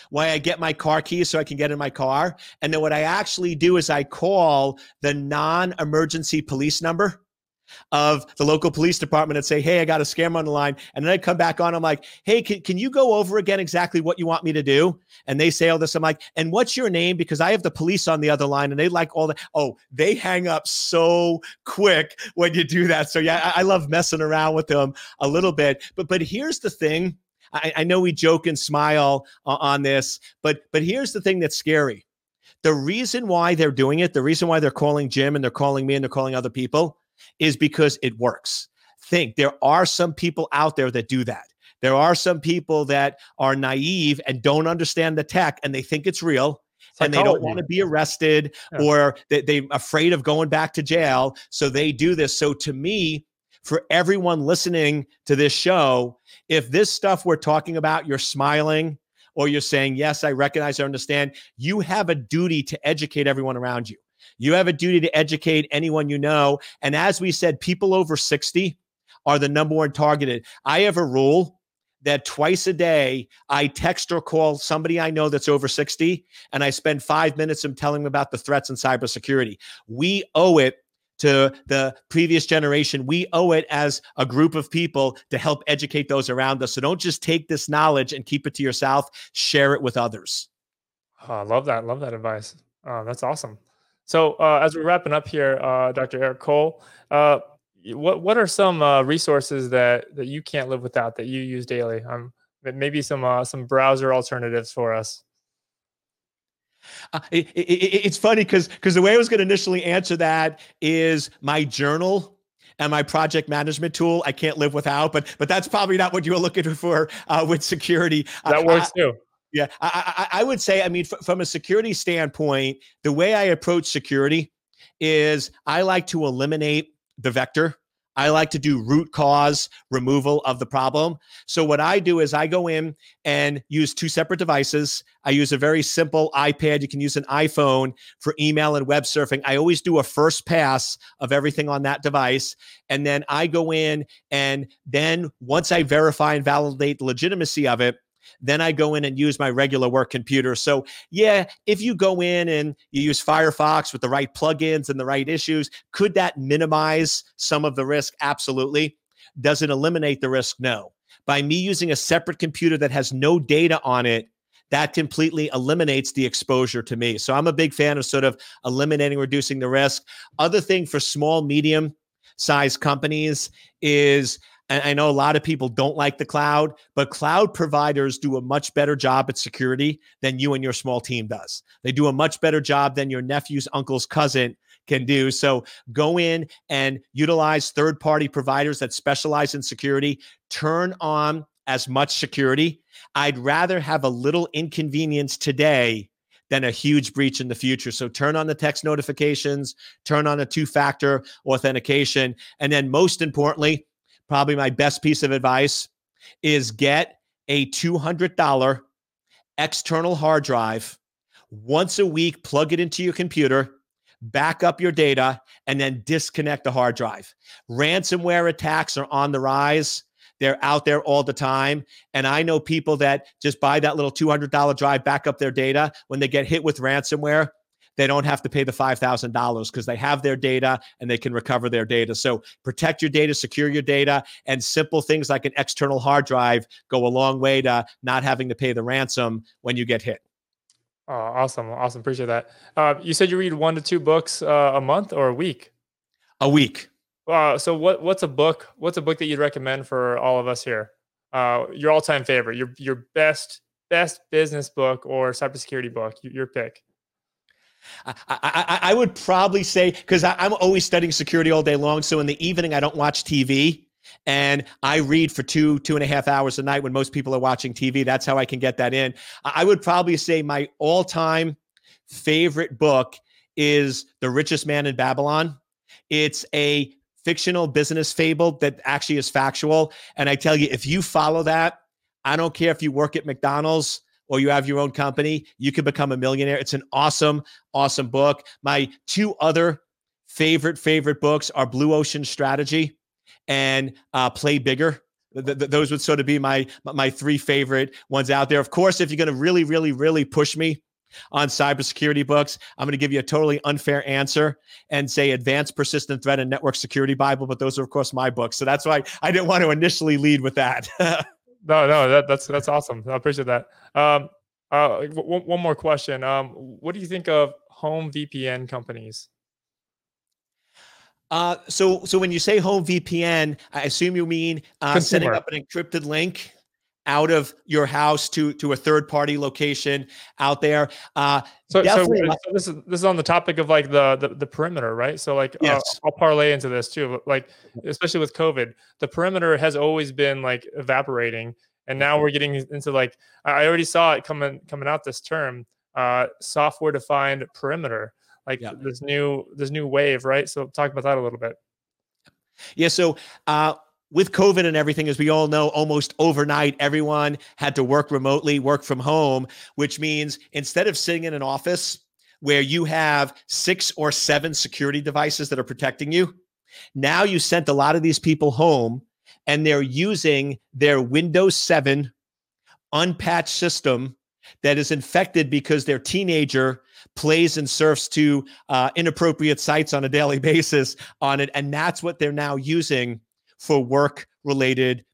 while I get my car keys so I can get in my car. And then what I actually do is I call the non emergency police number of the local police department and say, Hey, I got a scam on the line. And then I come back on. I'm like, Hey, can, can you go over again exactly what you want me to do? And they say all this. I'm like, And what's your name? Because I have the police on the other line and they like all the, oh, they hang up so quick when you do that. So yeah, I, I love messing around with them a little bit. But, but here's the thing. I, I know we joke and smile on this, but, but here's the thing that's scary. The reason why they're doing it, the reason why they're calling Jim and they're calling me and they're calling other people is because it works. Think there are some people out there that do that. There are some people that are naive and don't understand the tech and they think it's real and they don't want to be arrested yeah. or they, they're afraid of going back to jail. So they do this. So to me, for everyone listening to this show, if this stuff we're talking about, you're smiling or you're saying, Yes, I recognize, I understand, you have a duty to educate everyone around you. You have a duty to educate anyone you know. And as we said, people over 60 are the number one targeted. I have a rule that twice a day I text or call somebody I know that's over 60 and I spend five minutes of telling them about the threats in cybersecurity. We owe it to the previous generation. We owe it as a group of people to help educate those around us. So don't just take this knowledge and keep it to yourself, share it with others. Oh, I love that. Love that advice. Oh, that's awesome. So uh, as we're wrapping up here, uh, Dr. Eric Cole, uh, what what are some uh, resources that that you can't live without that you use daily? Um, maybe some uh, some browser alternatives for us. Uh, it, it, it's funny because because the way I was going to initially answer that is my journal and my project management tool. I can't live without, but but that's probably not what you were looking for uh, with security. That works too. Yeah, I, I, I would say, I mean, f- from a security standpoint, the way I approach security is I like to eliminate the vector. I like to do root cause removal of the problem. So what I do is I go in and use two separate devices. I use a very simple iPad. You can use an iPhone for email and web surfing. I always do a first pass of everything on that device. And then I go in and then once I verify and validate the legitimacy of it, then I go in and use my regular work computer. So, yeah, if you go in and you use Firefox with the right plugins and the right issues, could that minimize some of the risk? Absolutely. Does it eliminate the risk? No. By me using a separate computer that has no data on it, that completely eliminates the exposure to me. So I'm a big fan of sort of eliminating, reducing the risk. Other thing for small, medium size companies is and I know a lot of people don't like the cloud, but cloud providers do a much better job at security than you and your small team does. They do a much better job than your nephew's uncle's cousin can do. So go in and utilize third party providers that specialize in security. Turn on as much security. I'd rather have a little inconvenience today than a huge breach in the future. So turn on the text notifications, turn on a two factor authentication. And then, most importantly, probably my best piece of advice is get a $200 external hard drive once a week, plug it into your computer, back up your data, and then disconnect the hard drive. Ransomware attacks are on the rise. They're out there all the time. And I know people that just buy that little $200 drive, back up their data. When they get hit with ransomware, they don't have to pay the $5,000 because they have their data and they can recover their data. So protect your data, secure your data, and simple things like an external hard drive go a long way to not having to pay the ransom when you get hit. Oh, awesome. Awesome. Appreciate that. Uh, you said you read one to two books uh, a month or a week? A week. Uh, so what, what's a book? What's a book that you'd recommend for all of us here? Uh, your all-time favorite, your, your best, best business book or cybersecurity book, your, your pick. I, I, I would probably say because I'm always studying security all day long. So in the evening, I don't watch TV and I read for two, two and a half hours a night when most people are watching TV. That's how I can get that in. I would probably say my all time favorite book is The Richest Man in Babylon. It's a fictional business fable that actually is factual. And I tell you, if you follow that, I don't care if you work at McDonald's or you have your own company, you can become a millionaire. It's an awesome, awesome book. My two other favorite, favorite books are Blue Ocean Strategy and uh, Play Bigger. Th- th- those would sort of be my my three favorite ones out there. Of course, if you're going to really, really, really push me on cybersecurity books, I'm going to give you a totally unfair answer and say Advanced Persistent Threat and Network Security Bible. But those are, of course, my books. So that's why I didn't want to initially lead with that. (laughs) No, no, that, that's that's awesome. I appreciate that. Um, uh, w- one more question. Um, what do you think of home VPN companies? Uh, so, so when you say home VPN, I assume you mean uh, setting up an encrypted link out of your house to to a third party location out there. Uh, so, so, so, this is this is on the topic of like the the, the perimeter, right? So like uh, yes. uh, I'll parlay into this too. Like especially with COVID, the perimeter has always been like evaporating, and now we're getting into like I already saw it coming coming out this term, uh, software defined perimeter, like yeah. this new this new wave, right? So talk about that a little bit. Yeah. So uh, with COVID and everything, as we all know, almost overnight, everyone had to work remotely, work from home, which means instead of sitting in an office where you have six or seven security devices that are protecting you, now you sent a lot of these people home and they're using their Windows 7 unpatched system that is infected because their teenager plays and surfs to uh, inappropriate sites on a daily (laughs) basis on it. And that's what they're now using for work related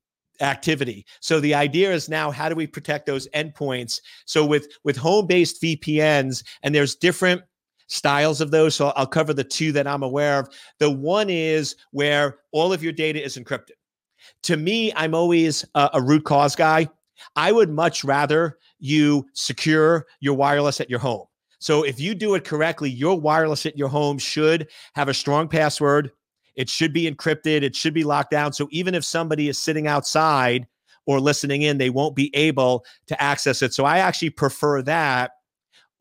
activity. So the idea is now how do we protect those endpoints? So with with home-based VPNs and there's different styles of those. So I'll cover the two that I'm aware of. The one is where all of your data is encrypted. To me, I'm always a, a root cause guy. I would much rather you secure your wireless at your home. So if you do it correctly, your wireless at your home should have a strong password, it should be encrypted. It should be locked down. So even if somebody is sitting outside or listening in, they won't be able to access it. So I actually prefer that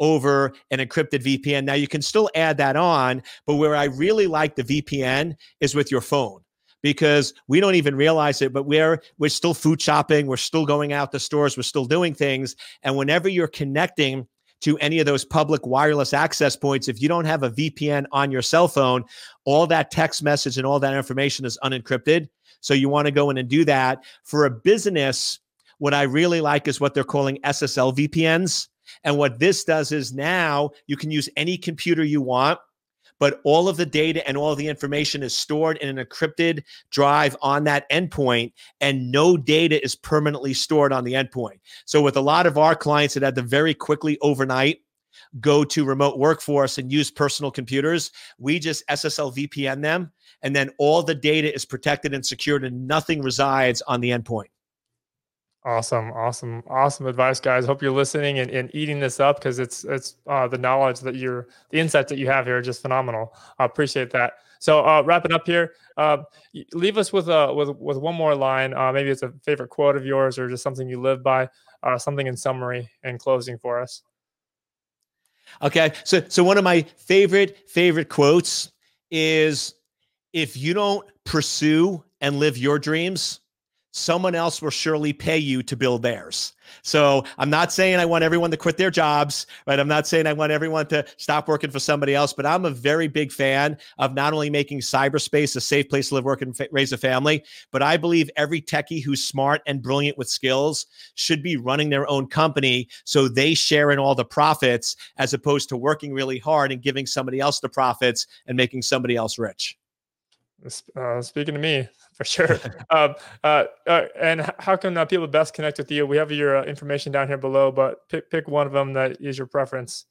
over an encrypted VPN. Now you can still add that on, but where I really like the VPN is with your phone because we don't even realize it, but we're we're still food shopping, we're still going out to stores, we're still doing things. And whenever you're connecting to any of those public wireless access points, if you don't have a VPN on your cell phone, all that text message and all that information is unencrypted. So you want to go in and do that. For a business, what I really like is what they're calling SSL VPNs. And what this does is now you can use any computer you want but all of the data and all of the information is stored in an encrypted drive on that endpoint, and no data is permanently stored on the endpoint. So, with a lot of our clients that had to very quickly overnight go to remote workforce and use personal computers, we just SSL VPN them, and then all the data is protected and secured, and nothing resides on the endpoint. Awesome, awesome, awesome advice, guys. Hope you're listening and, and eating this up because it's it's uh, the knowledge that you're the insights that you have here are just phenomenal. I appreciate that. So uh, wrapping up here, uh, leave us with a with with one more line. Uh, maybe it's a favorite quote of yours or just something you live by. Uh, something in summary and closing for us. Okay, so so one of my favorite favorite quotes is, "If you don't pursue and live your dreams." Someone else will surely pay you to build theirs. So I'm not saying I want everyone to quit their jobs, right? I'm not saying I want everyone to stop working for somebody else, but I'm a very big fan of not only making cyberspace a safe place to live, work, and fa- raise a family, but I believe every techie who's smart and brilliant with skills should be running their own company so they share in all the profits as opposed to working really hard and giving somebody else the profits and making somebody else rich. Uh, speaking to me, (laughs) for sure. (laughs) um, uh, uh, and how can uh, people best connect with you? We have your uh, information down here below, but pick pick one of them that is your preference.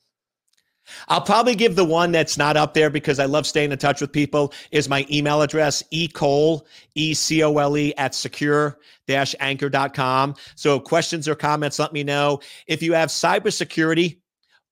I'll probably give the one that's not up there because I love staying in touch with people is my email address, ecole, E-C-O-L-E at secure-anchor.com. So questions or comments, let me know. If you have cybersecurity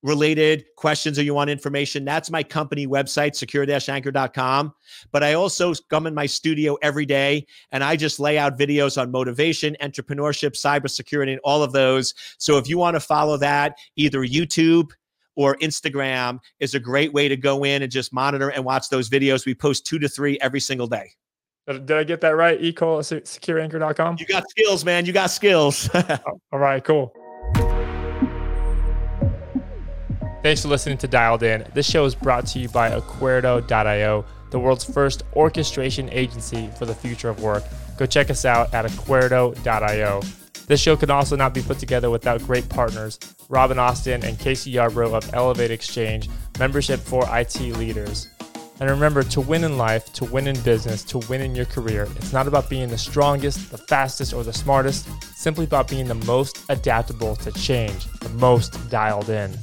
related questions or you want information, that's my company website, secure-anchor.com. But I also come in my studio every day and I just lay out videos on motivation, entrepreneurship, cybersecurity, and all of those. So if you want to follow that, either YouTube or Instagram is a great way to go in and just monitor and watch those videos. We post two to three every single day. Did I get that right? Ecole secureanchor.com? You got skills, man. You got skills. (laughs) all right, cool. Thanks for listening to Dialed In. This show is brought to you by Acuerdo.io, the world's first orchestration agency for the future of work. Go check us out at Acuerdo.io. This show could also not be put together without great partners, Robin Austin and Casey Yarbrough of Elevate Exchange, membership for IT leaders. And remember, to win in life, to win in business, to win in your career, it's not about being the strongest, the fastest, or the smartest, simply about being the most adaptable to change, the most dialed in.